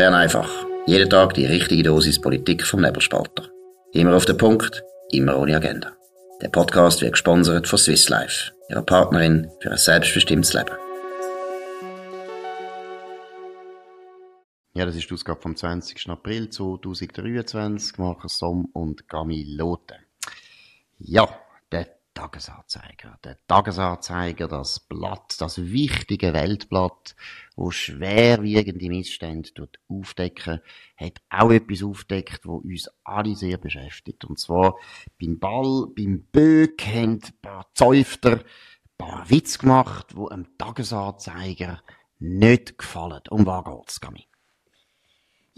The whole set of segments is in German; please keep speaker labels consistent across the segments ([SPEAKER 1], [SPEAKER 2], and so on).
[SPEAKER 1] Bern einfach. Jeden Tag die richtige Dosis Politik vom Nebelspalter. Immer auf den Punkt, immer ohne Agenda. Der Podcast wird gesponsert von Swiss Life, ihrer Partnerin für ein selbstbestimmtes Leben.
[SPEAKER 2] Ja, das ist die Ausgabe vom 20. April 2023. Markus Somm und Gami Lote. Ja, der Tagesanzeiger. Der Tagesanzeiger, das Blatt, das wichtige Weltblatt, wo schwerwiegende Missstände aufdecken, hat auch etwas aufdeckt, wo uns alle sehr beschäftigt. Und zwar beim Ball, beim Böck haben ein paar Zäufter ein paar Witze gemacht, wo einem Tagesanzeiger nicht gefallen. Um was geht's, Gami?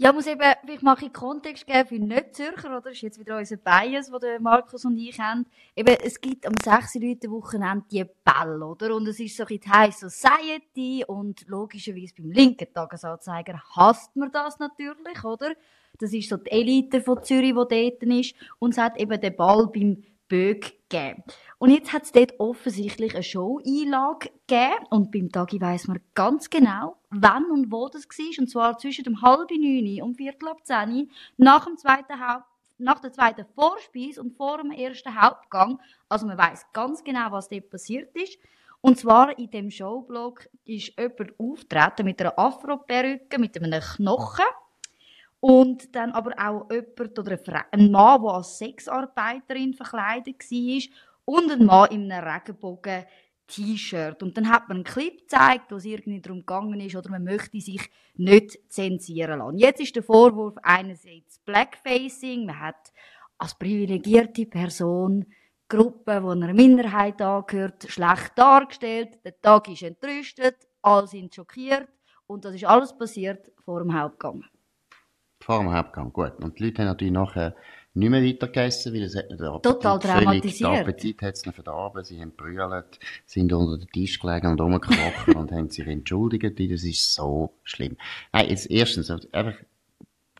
[SPEAKER 3] Ja, muss eben vielleicht mal ein Kontext geben für Nicht-Zürcher, oder? Das ist jetzt wieder unser Bias, den Markus und ich haben. Eben, es gibt am 6. Leute Wochenende die Bälle, oder? Und es ist so ein bisschen High Society und logischerweise beim linken Tagesanzeiger hasst man das natürlich, oder? Das ist so die Elite von Zürich, die dort ist. Und es hat eben den Ball beim Böck gegeben. Und jetzt hat es dort offensichtlich eine Show-Einlage gegeben. Und beim Tagi weiss man ganz genau, wann und wo das war. Und zwar zwischen dem halb neun und viertel ab zehn, nach dem zweiten Haupt nach der zweiten Vorspeise und vor dem ersten Hauptgang. Also man weiß ganz genau, was dort passiert ist. Und zwar in dem Showblog ist jemand auftreten mit einer Afro-Perücke, mit einem Knochen. Und dann aber auch jemand oder ein Mann, der als Sexarbeiterin verkleidet war und ein Mann in einem Regenbogen T-Shirt. Und dann hat man einen Clip gezeigt, wo es irgendwie darum gegangen ist, oder man möchte sich nicht zensieren lassen. Jetzt ist der Vorwurf einerseits Blackfacing, man hat als privilegierte Person Gruppe, die einer Minderheit angehört, schlecht dargestellt, der Tag ist entrüstet, alle sind schockiert und das ist alles passiert vor dem Hauptgang.
[SPEAKER 2] Vor dem Hauptgang, gut. Und die Leute haben natürlich nachher nicht mehr weiter gegessen, weil es hat den
[SPEAKER 3] Appetit Total dramatisiert.
[SPEAKER 2] Den Appetit hat es verdorben, sie haben brüllt, sind unter den Tisch gelegen und rumgekrochen und haben sich entschuldigt, das ist so schlimm. Nein, jetzt erstens, einfach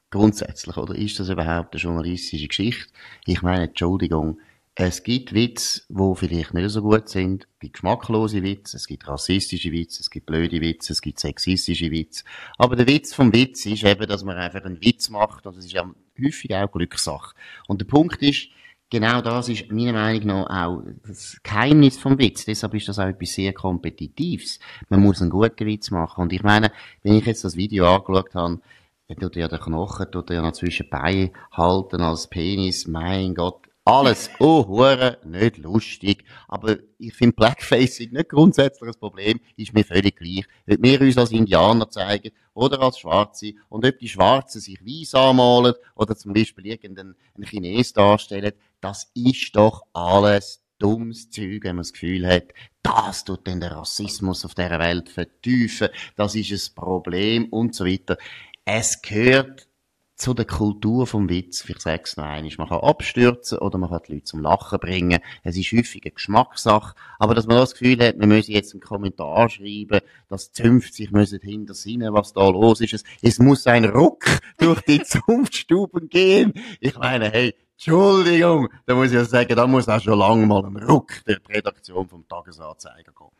[SPEAKER 2] grundsätzlich, oder ist das überhaupt eine journalistische Geschichte? Ich meine, Entschuldigung, es gibt Witze, die vielleicht nicht so gut sind. Es gibt geschmacklose Witze, es gibt rassistische Witze, es gibt blöde Witze, es gibt sexistische Witze. Aber der Witz vom Witz ist eben, dass man einfach einen Witz macht und das ist ja häufig auch Glückssache. Und der Punkt ist, genau das ist meiner Meinung nach auch das Geheimnis vom Witz. Deshalb ist das auch etwas sehr Kompetitives. Man muss einen guten Witz machen. Und ich meine, wenn ich jetzt das Video angeschaut habe, tut ja den Knochen, tut er ja noch zwischen Beinen halten als Penis. Mein Gott, alles, oh, hure, nicht lustig. Aber ich finde Blackfacing nicht grundsätzlich ein Problem, ist mir völlig gleich. Ob wir uns als Indianer zeigen oder als Schwarze und ob die Schwarzen sich weiß anmalen oder zum Beispiel irgendeinen Chines darstellen, das ist doch alles dummes Zeug, wenn man das Gefühl hat, das tut der Rassismus auf dieser Welt vertiefen, das ist ein Problem und so weiter. Es gehört zu der Kultur vom Witz, ich sage es noch einmal, man kann abstürzen oder man kann die Leute zum Lachen bringen. Es ist häufig eine Geschmackssache, aber dass man das Gefühl hat, man müsse jetzt einen Kommentar schreiben, dass Zünft sich müssen hinter Sinne, was da los ist. Es, es muss ein Ruck durch die Zunftstuben gehen. Ich meine, hey, Entschuldigung, da muss ich ja sagen, da muss auch schon lange mal ein Ruck der Redaktion vom Tagesanzeiger kommen.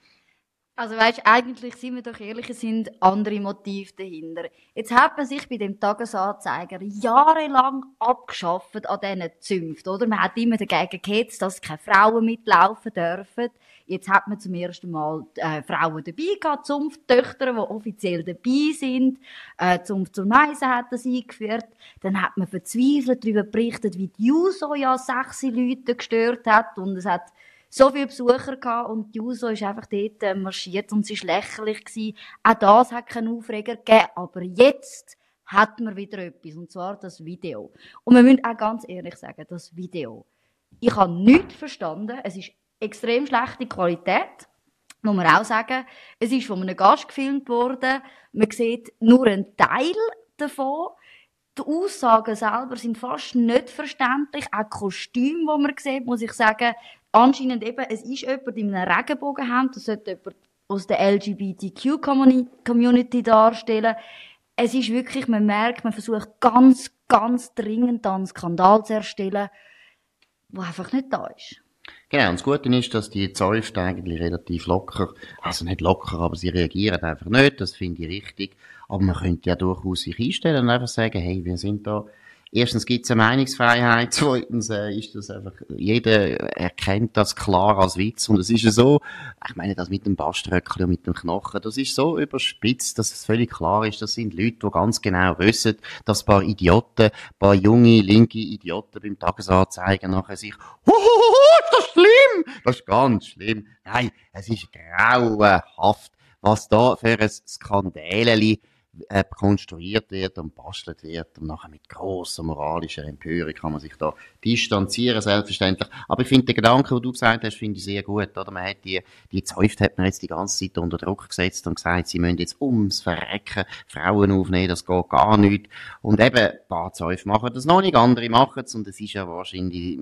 [SPEAKER 3] Also weißt, eigentlich sind wir doch ehrlich, es sind andere Motive dahinter. Jetzt hat man sich bei dem Tagesanzeiger jahrelang abgeschafft an diesen Zünften, oder? Man hat immer dagegen gehetzt, dass keine Frauen mitlaufen dürfen. Jetzt hat man zum ersten Mal äh, Frauen dabei gehabt, Zunfttöchter, die offiziell dabei sind. Äh, Zunft zur Meise hat das eingeführt. Dann hat man verzweifelt darüber berichtet, wie die Juso ja sechs Leute gestört hat und es hat so viele Besucher gehabt und die Juso ist einfach dort äh, marschiert und sie war lächerlich gewesen. Auch das hat keinen Aufreger gegeben, aber jetzt hat man wieder etwas, und zwar das Video. Und wir müssen auch ganz ehrlich sagen, das Video. Ich habe nichts verstanden. Es ist extrem schlechte Qualität. Muss man auch sagen. Es ist von einem Gast gefilmt worden. Man sieht nur einen Teil davon. Die Aussagen selber sind fast nicht verständlich. Auch Kostüme, die man sieht, muss ich sagen, anscheinend eben, es ist jemand in einem Regenbogenhemd, das sollte jemand aus der LGBTQ-Community darstellen. Es ist wirklich, man merkt, man versucht ganz, ganz dringend einen Skandal zu erstellen, der einfach nicht da ist.
[SPEAKER 2] Genau, und das Gute ist, dass die Zäufte eigentlich relativ locker, also nicht locker, aber sie reagieren einfach nicht, das finde ich richtig. Aber man könnte ja durchaus sich einstellen und einfach sagen, hey, wir sind da Erstens gibt es eine Meinungsfreiheit, zweitens äh, ist das einfach, jeder erkennt das klar als Witz und es ist ja so, ich meine das mit dem Baströckchen und mit dem Knochen, das ist so überspitzt, dass es völlig klar ist, das sind Leute, die ganz genau wissen, dass ein paar Idioten, ein paar junge, linke Idioten beim Tagesanzeigen nachher sich, Hohoho, ist das schlimm? Das ist ganz schlimm. Nein, es ist grauenhaft, was da für ein Skandäleli äh, konstruiert wird und bastelt wird und nachher mit grosser moralischer Empörung kann man sich da distanzieren, selbstverständlich. Aber ich finde den Gedanken, den du gesagt hast, finde ich sehr gut, oder? Man hat die, die Zäuft hat man jetzt die ganze Zeit unter Druck gesetzt und gesagt, sie müssen jetzt ums Verrecken Frauen aufnehmen, das geht gar nicht. Und eben, ein paar Zäufe machen das noch nicht, andere machen es und es ist ja wahrscheinlich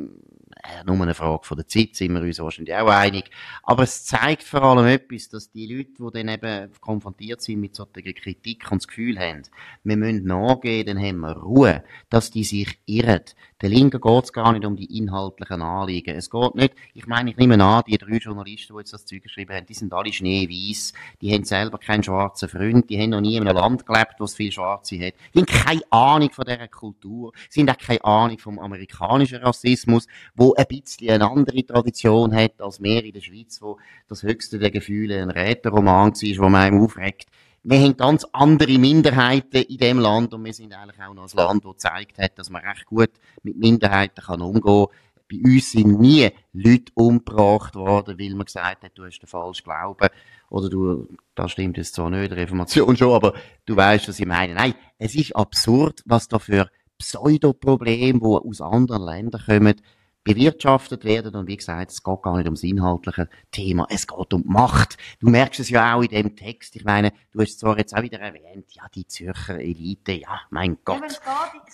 [SPEAKER 2] nur eine Frage von der Zeit, sind wir uns wahrscheinlich auch einig. Aber es zeigt vor allem etwas, dass die Leute, die dann eben konfrontiert sind mit solcher Kritik und das Gefühl haben, wir müssen nachgehen, dann haben wir Ruhe, dass die sich irren. Der Linken geht es gar nicht um die inhaltlichen Anliegen. Es geht nicht, ich meine, ich nehme an, die drei Journalisten, die jetzt das Zeug geschrieben haben, die sind alle schneeweiß, die haben selber keinen schwarzen Freund, die haben noch nie in einem Land gelebt, wo es viel Schwarze hat. Die haben keine Ahnung von dieser Kultur, haben auch keine Ahnung vom amerikanischen Rassismus, wo ein bisschen eine andere Tradition hat als wir in der Schweiz, wo das höchste der Gefühle ein Räterroman war, wo man einem aufregt wir haben ganz andere Minderheiten in dem Land und wir sind eigentlich auch noch ein Land, das gezeigt hat, dass man recht gut mit Minderheiten kann umgehen kann. Bei uns sind nie Leute umgebracht worden, weil man gesagt hat, du hast den falschen Glauben. Oder du, das stimmt jetzt zwar nicht, Reformation schon, aber du weißt, was ich meine. Nein, es ist absurd, was da für Pseudoprobleme, die aus anderen Ländern kommen, bewirtschaftet werden. Und wie gesagt, es geht gar nicht ums inhaltliche Thema, es geht um Macht. Du merkst es ja auch in dem Text. Ich meine, du hast es zwar jetzt auch wieder erwähnt, ja, die Zürcher Elite, ja, mein Gott.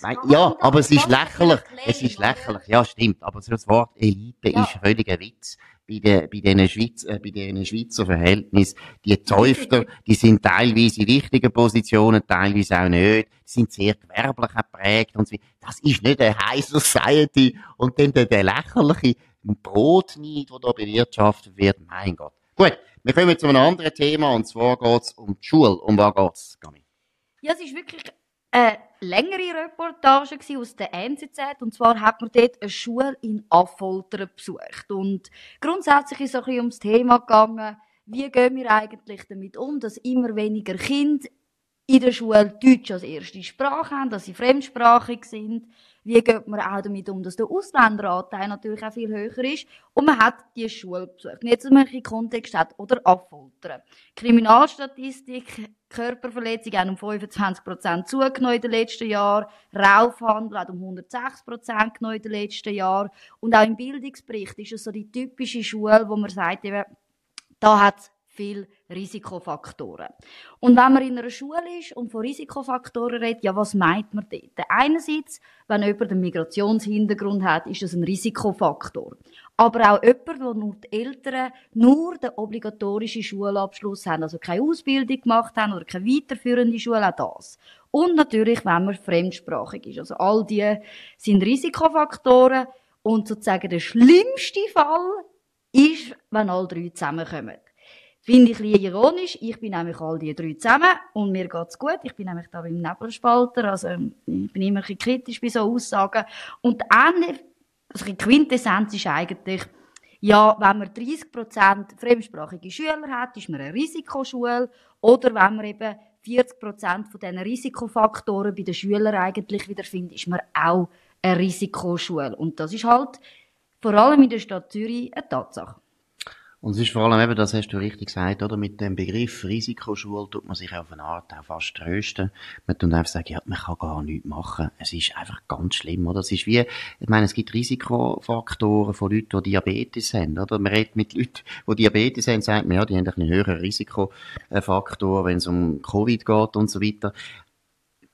[SPEAKER 2] Ja, ja aber es ist lächerlich. Es ist lächerlich, ja, stimmt. Aber das Wort Elite ja. ist völlig ein Witz bei den, bei den äh, Schweizer Verhältnissen. Die Zäufter, die sind teilweise in wichtigen Positionen, teilweise auch nicht. Die sind sehr gewerblich geprägt und so. Das ist nicht eine High Society. Und dann der, der lächerliche Brotneid, der da bewirtschaftet wird. Mein Gott. Gut. Wir kommen zu einem anderen Thema, und zwar geht's um die Schule. Um was geht's, Gami?
[SPEAKER 3] Ja, es ist wirklich eine längere Reportage aus der NZZ. Und zwar hat man dort eine Schule in Affoltern besucht. Und grundsätzlich ist es ein bisschen ums Thema gegangen, wie gehen wir eigentlich damit um, dass immer weniger Kinder in der Schule Deutsch als erste Sprache haben, dass sie fremdsprachig sind. Wie geht man auch damit um, dass der Ausländeranteil natürlich auch viel höher ist? Und man hat die Schule besucht. Jetzt, wenn man in Kontext hat, oder Affoltern. Kriminalstatistik, Körperverletzungen haben um 25% zugenommen in den letzten Jahren. Raufhandel hat um 106% genommen in den letzten Jahren. Und auch im Bildungsbericht ist es so die typische Schule, wo man sagt, eben, da hat es viele Risikofaktoren. Und wenn man in einer Schule ist und von Risikofaktoren redet, ja, was meint man dort? Einerseits, wenn jemand einen Migrationshintergrund hat, ist das ein Risikofaktor. Aber auch jemand, der nur die Eltern nur den obligatorischen Schulabschluss haben, also keine Ausbildung gemacht haben oder keine weiterführende Schule, auch das. Und natürlich, wenn man fremdsprachig ist. Also all die sind Risikofaktoren. Und sozusagen der schlimmste Fall ist, wenn alle drei zusammenkommen. Finde ich ein bisschen ironisch. Ich bin nämlich all die drei zusammen und mir geht's gut. Ich bin nämlich da beim Nebelspalter, also ich bin immer ein bisschen kritisch bei so Aussagen. Und Ende, also die Quintessenz ist eigentlich, ja, wenn man 30% fremdsprachige Schüler hat, ist man eine Risikoschule. Oder wenn man eben 40% von diesen Risikofaktoren bei den Schülern eigentlich wiederfindet, ist man auch eine Risikoschule. Und das ist halt vor allem in der Stadt Zürich eine Tatsache.
[SPEAKER 2] Und es ist vor allem eben, das hast du richtig gesagt, oder? Mit dem Begriff Risikoschule tut man sich auf eine Art auch fast trösten. Man tut einfach sagen, ja, man kann gar nichts machen. Es ist einfach ganz schlimm, oder? Es ist wie, ich meine, es gibt Risikofaktoren von Leuten, die Diabetes haben, oder? Man redet mit Leuten, die Diabetes haben, sagt man, ja, die haben einen höheren Risikofaktor, wenn es um Covid geht und so weiter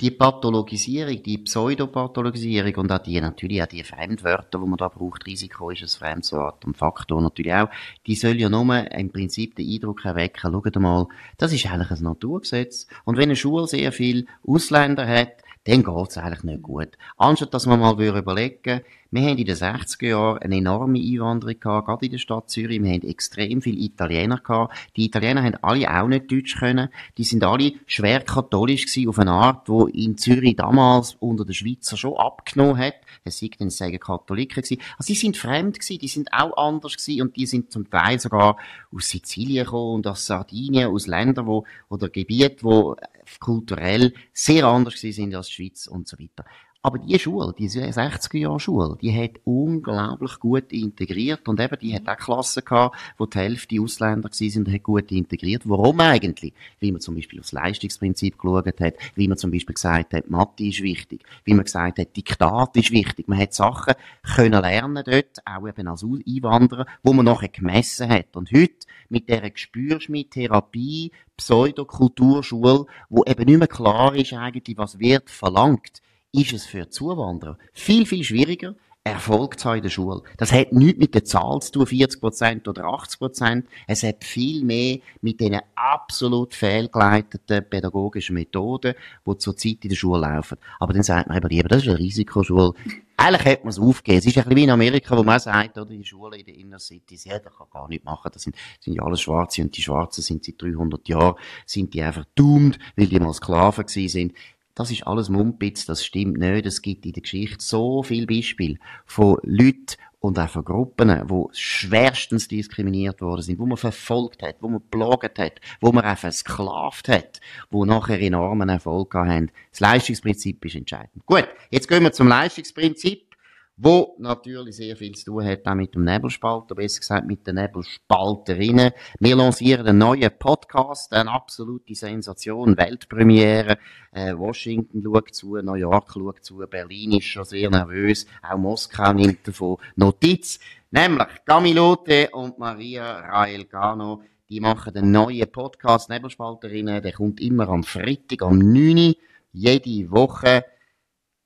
[SPEAKER 2] die Pathologisierung, die Pseudopathologisierung und auch die, natürlich auch die Fremdwörter, die man da braucht, Risiko ist ein Fremdwort und Faktor natürlich auch, die soll ja nur im Prinzip den Eindruck erwecken, schaut mal, das ist eigentlich ein Naturgesetz. Und wenn eine Schule sehr viel Ausländer hat, dann geht's eigentlich nicht gut. Anstatt dass man mal überlegen Wir haben in den 60er Jahren eine enorme Einwanderung gehabt, gerade in der Stadt Zürich. Wir haben extrem viele Italiener gehabt. Die Italiener haben alle auch nicht Deutsch können. Die sind alle schwer katholisch gewesen, auf eine Art, wo in Zürich damals unter den Schweizer schon abgenommen hat. Es sind dann sagen Katholiken gewesen. Also, die sind fremd gewesen, die sind auch anders gewesen und die sind zum Teil sogar aus Sizilien gekommen und aus Sardinien, aus Ländern, wo, oder Gebieten, wo kulturell sehr anders gewesen sind als die Schweiz und so weiter. Aber die Schule, diese 60er Jahre Schule, die hat unglaublich gut integriert und eben, die hat auch Klassen gehabt, wo die Hälfte Ausländer sind hat gut integriert. Warum eigentlich? Wie man zum Beispiel aufs Leistungsprinzip geschaut hat, wie man zum Beispiel gesagt hat, Mathe ist wichtig, wie man gesagt hat, Diktat ist wichtig. Man hat Sachen können lernen dort, auch eben als Einwanderer, wo man nachher gemessen hat. Und heute, mit dieser Gespürschmied, Therapie, Pseudokulturschule, wo eben nicht mehr klar ist eigentlich, was wird verlangt, ist es für Zuwanderer viel, viel schwieriger, Erfolg zu haben in der Schule. Das hat nichts mit der Zahl zu tun, 40% oder 80%. Es hat viel mehr mit den absolut fehlgeleiteten pädagogischen Methoden, die zurzeit in der Schule laufen. Aber dann sagt man eben lieber, das ist eine Risikoschule. Eigentlich hätte man es aufgegeben. Es ist ein bisschen wie in Amerika, wo man sagt, oder, die Schule in den Inner Cities, ja, das kann gar nicht machen. Das sind, sind ja alles Schwarze und die Schwarzen sind seit 300 Jahren, sind die einfach doomed, weil die mal Sklaven gewesen sind. Das ist alles Mumpitz, das stimmt nicht. Es gibt in der Geschichte so viele Beispiele von Leuten und auch von Gruppen, die schwerstens diskriminiert worden sind, wo man verfolgt hat, wo man bloget hat, wo man auch versklavt hat, wo nachher enormen Erfolg haben. Das Leistungsprinzip ist entscheidend. Gut, jetzt gehen wir zum Leistungsprinzip wo natürlich sehr viel zu tun hat, auch mit dem Nebelspalter, besser gesagt mit den Nebelspalterinnen. Wir lancieren einen neuen Podcast, eine absolute Sensation, Weltpremiere. Äh, Washington schaut zu, New York schaut zu, Berlin ist schon sehr nervös, auch Moskau nimmt davon Notiz. Nämlich Camilote und Maria Raelgano, die machen einen neuen Podcast Nebelspalterinnen, der kommt immer am Freitag, am 9. jede Woche.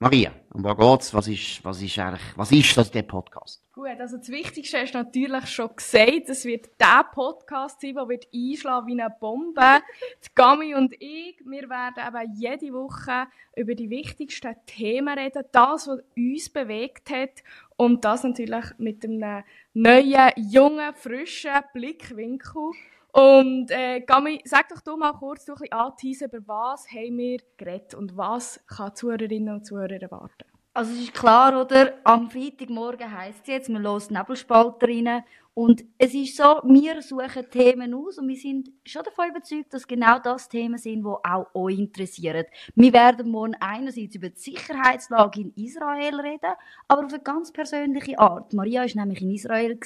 [SPEAKER 2] Maria, um was geht's? Was ist, was ist eigentlich, was ist das, der Podcast?
[SPEAKER 4] Gut, also das Wichtigste ist natürlich schon gesagt. Es wird der Podcast sein, der wird einschlagen wie eine Bombe. die Gami und ich, wir werden eben jede Woche über die wichtigsten Themen reden. Das, was uns bewegt hat. Und das natürlich mit einem neuen, jungen, frischen Blickwinkel. Und äh, Gami, sag doch du mal kurz du ein bisschen anteasen, über was haben wir geredet und was kann Zuhörerinnen und Zuhörer erwarten?
[SPEAKER 3] Also es ist klar, oder? Am Freitagmorgen heisst es jetzt, wir hören Nebelspalter rein. Und es ist so, wir suchen Themen aus und wir sind schon davon überzeugt, dass genau das Themen sind, die auch euch interessieren. Wir werden morgen einerseits über die Sicherheitslage in Israel reden, aber auf eine ganz persönliche Art. Maria war nämlich in Israel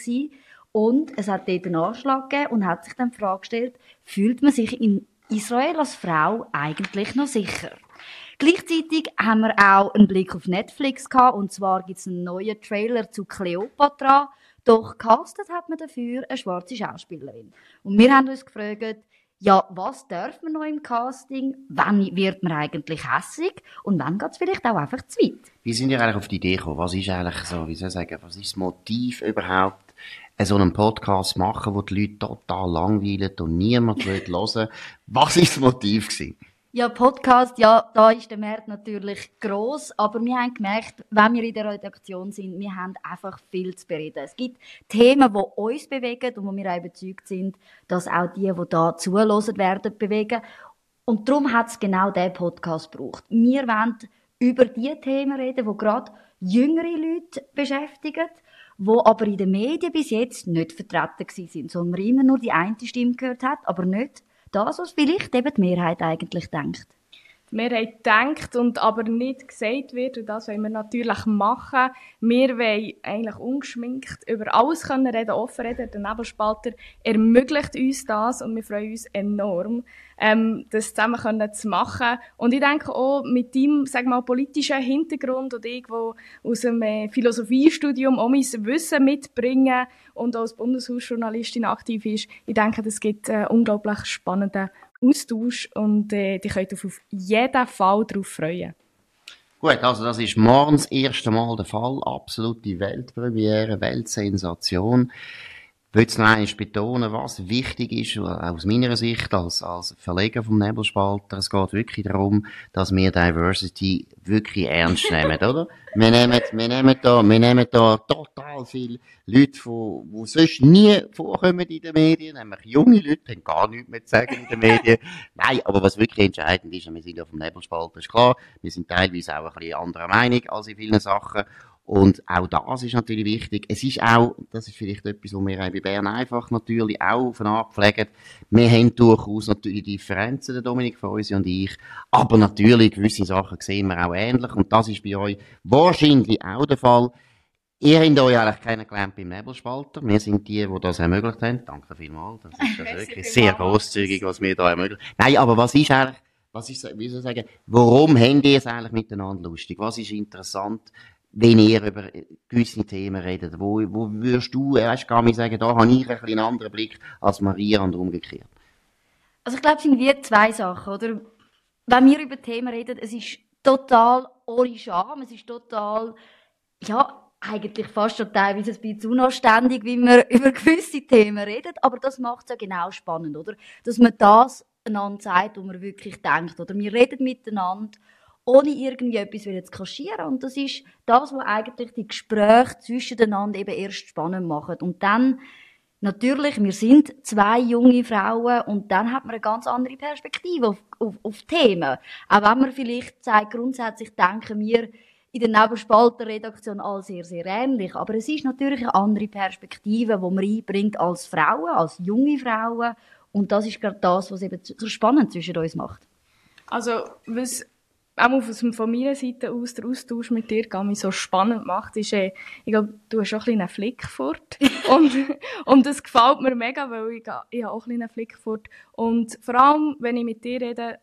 [SPEAKER 3] und es hat dort einen Anschlag gegeben und hat sich dann die Frage gestellt, fühlt man sich in Israel als Frau eigentlich noch sicher? Gleichzeitig haben wir auch einen Blick auf Netflix gehabt, und zwar gibt es einen neuen Trailer zu Cleopatra. Doch castet hat man dafür eine schwarze Schauspielerin. Und wir haben uns gefragt, ja, was darf man noch im Casting? Wann wird man eigentlich hässig? Und wann geht es vielleicht auch einfach zu weit?
[SPEAKER 2] Wie sind ihr eigentlich auf die Idee gekommen? Was ist eigentlich so, wie soll ich sagen, was ist das Motiv überhaupt, so einen Podcast machen, wo die Leute total langweilen und niemand will hören? Was ist das Motiv gewesen?
[SPEAKER 3] Ja, Podcast, ja, da ist der Markt natürlich gross, aber wir haben gemerkt, wenn wir in der Redaktion sind, wir haben einfach viel zu bereden. Es gibt Themen, die uns bewegen und wo wir auch überzeugt sind, dass auch die, die da zuhören werden, bewegen. Und darum hat es genau diesen Podcast gebraucht. Wir wollen über die Themen reden, die gerade jüngere Leute beschäftigen, die aber in den Medien bis jetzt nicht vertreten sind, sondern man immer nur die eine Stimme gehört hat, aber nicht das, was vielleicht eben die Mehrheit eigentlich denkt.
[SPEAKER 4] Die Mehrheit denkt und aber nicht gesagt wird, und das wollen wir natürlich machen. Wir wollen eigentlich ungeschminkt über alles können reden, offen reden. Der Nebelspalter ermöglicht uns das und wir freuen uns enorm, ähm, das zusammen können zu machen. Und ich denke auch mit deinem, sag mal, politischen Hintergrund und ich, wo aus einem äh, Philosophiestudium auch mein Wissen mitbringen und als Bundeshausjournalistin aktiv ist, ich denke, das gibt äh, unglaublich spannenden Austausch und äh, die könnt auf jeden Fall darauf freuen.
[SPEAKER 2] Gut, also das ist morgens das erste Mal der Fall. Absolute Weltpremiere, Weltsensation. Will es noch einmal betonen, was wichtig ist, aus meiner Sicht als, als Verleger vom Nebelspalter. Es geht wirklich darum, dass wir Diversity wirklich ernst nehmen, oder? Wir nehmen, wir nehmen da, wir nehmen da total viele Leute, die, die sonst nie vorkommen in den Medien, nämlich junge Leute, haben gar nichts mehr zu sagen in den Medien. Nein, aber was wirklich entscheidend ist, wir sind ja vom Nebelspalter, ist klar, wir sind teilweise auch ein bisschen anderer Meinung als in vielen Sachen. Und auch das ist natürlich wichtig. Es ist auch, das ist vielleicht etwas, was wir bei Bern einfach natürlich auch Art pflegen. Wir haben durchaus natürlich Differenzen, der Dominik Feusi und ich. Aber natürlich, gewisse Sachen sehen wir auch ähnlich. Und das ist bei euch wahrscheinlich auch der Fall. Ihr habt euch eigentlich kennengelernt beim Nebelspalter. Wir sind die, die das ermöglicht haben. Danke vielmals. Das ist das wirklich sehr großzügig, was wir da ermöglichen. Nein, aber was ist eigentlich, was ist, wie soll ich sagen, warum habt ihr es eigentlich miteinander lustig? Was ist interessant? Wenn ihr über gewisse Themen redet? Wo, wo würdest du, weißt, gar nicht sagen, da habe ich einen anderen Blick als Maria und umgekehrt?
[SPEAKER 3] Also ich glaube, es sind wie zwei Sachen, oder? Wenn wir über Themen reden, es ist total ohne Scham, es ist total, ja, eigentlich fast schon teilweise ein bisschen unanständig, wie wir über gewisse Themen reden, aber das macht es ja genau spannend, oder? Dass man das einander sagt, wo man wirklich denkt, oder? Wir reden miteinander ohne irgendwie etwas zu kaschieren. Und das ist das, was eigentlich die Gespräche zwischeneinander eben erst spannend machen. Und dann, natürlich, wir sind zwei junge Frauen und dann hat man eine ganz andere Perspektive auf, auf, auf Themen. Auch wenn man vielleicht sagt, grundsätzlich denken wir in der Nebelspalter-Redaktion all sehr, sehr ähnlich. Aber es ist natürlich eine andere Perspektive, die man einbringt als Frauen, als junge Frauen. Und das ist gerade das, was eben so spannend zwischen uns macht.
[SPEAKER 4] Also, was auch von meiner Seite aus der Austausch mit dir mich so spannend macht, ist, äh, ich glaube, du hast auch ein einen Flick fort. und, und das gefällt mir mega, weil ich, ich habe auch ein einen Flick fort. Und vor allem, wenn ich mit dir rede,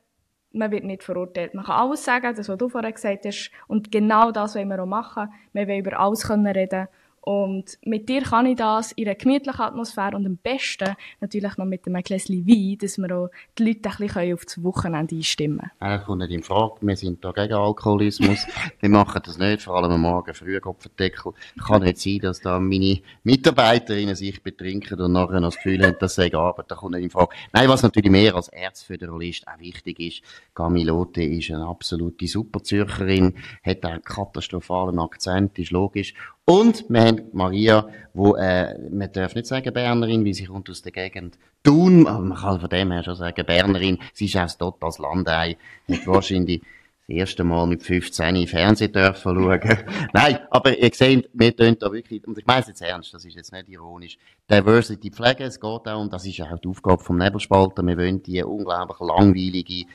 [SPEAKER 4] man wird nicht verurteilt. Man kann alles sagen, das, was du vorher gesagt hast. Und genau das wollen wir auch machen. Wir wollen über alles können reden und mit dir kann ich das in einer gemütlichen Atmosphäre und am besten natürlich noch mit einem Gläschen Wein, dass wir auch die Leute ein bisschen auf das Wochenende einstimmen können.
[SPEAKER 2] Er kommt nicht in Frage. Wir sind da gegen Alkoholismus. wir machen das nicht, vor allem am Morgen früh Kopfendeckel. Kann nicht sein, dass da meine Mitarbeiterinnen sich betrinken und nachher noch das Gefühl haben, dass sie arbeiten. Das kommt nicht in Frage. Nein, was natürlich mehr als Erzföderalist auch wichtig ist, Gamilote ist eine absolute Superzürcherin, hat einen katastrophalen Akzent, ist logisch. Und wir haben Maria, wo, äh, man darf nicht sagen Bernerin, weil sie kommt aus der Gegend Thun, aber man kann von dem her schon sagen Bernerin. Sie ist auch dort als Landei, hat wahrscheinlich das erste Mal mit 15 Fernsehen dürfen schauen. Nein, aber ihr seht, wir tun da wirklich, und ich meine es jetzt ernst, das ist jetzt nicht ironisch, Diversity pflegen, es geht auch, und das ist auch die Aufgabe vom Nebelspalter, wir wollen die unglaublich langweilige,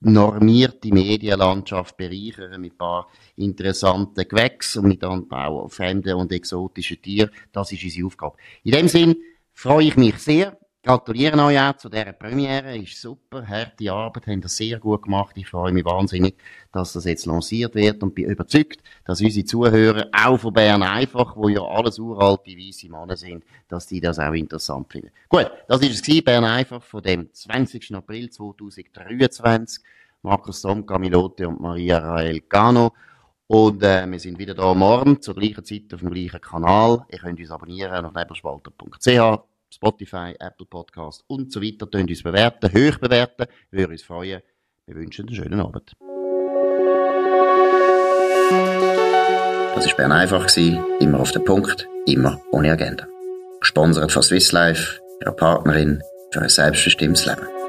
[SPEAKER 2] normierte Medienlandschaft bereichern mit ein paar interessanten Gewächsen und mit auch fremden und exotischen Tieren. Das ist unsere Aufgabe. In dem Sinn freue ich mich sehr. Gratuliere euch auch zu dieser Premiere. Ist super. Harte Arbeit. Haben das sehr gut gemacht. Ich freue mich wahnsinnig, dass das jetzt lanciert wird und bin überzeugt, dass unsere Zuhörer auch von Bern einfach, wo ja alles uralte weiße Männer sind, dass die das auch interessant finden. Gut. Das ist es Bern einfach von dem 20. April 2023. Markus Dom, Camilote und Maria Rael Gano. Und äh, wir sind wieder da morgen zur gleichen Zeit auf dem gleichen Kanal. Ihr könnt uns abonnieren auf nebelspalter.ch Spotify, Apple Podcast und so weiter. Könnt uns bewerten, hoch bewerten. Wir würden uns freuen. Wir wünschen einen schönen Abend.
[SPEAKER 1] Das war Bern einfach, immer auf den Punkt, immer ohne Agenda. Gesponsert von Swiss Life, ihrer Partnerin für ein selbstbestimmtes Leben.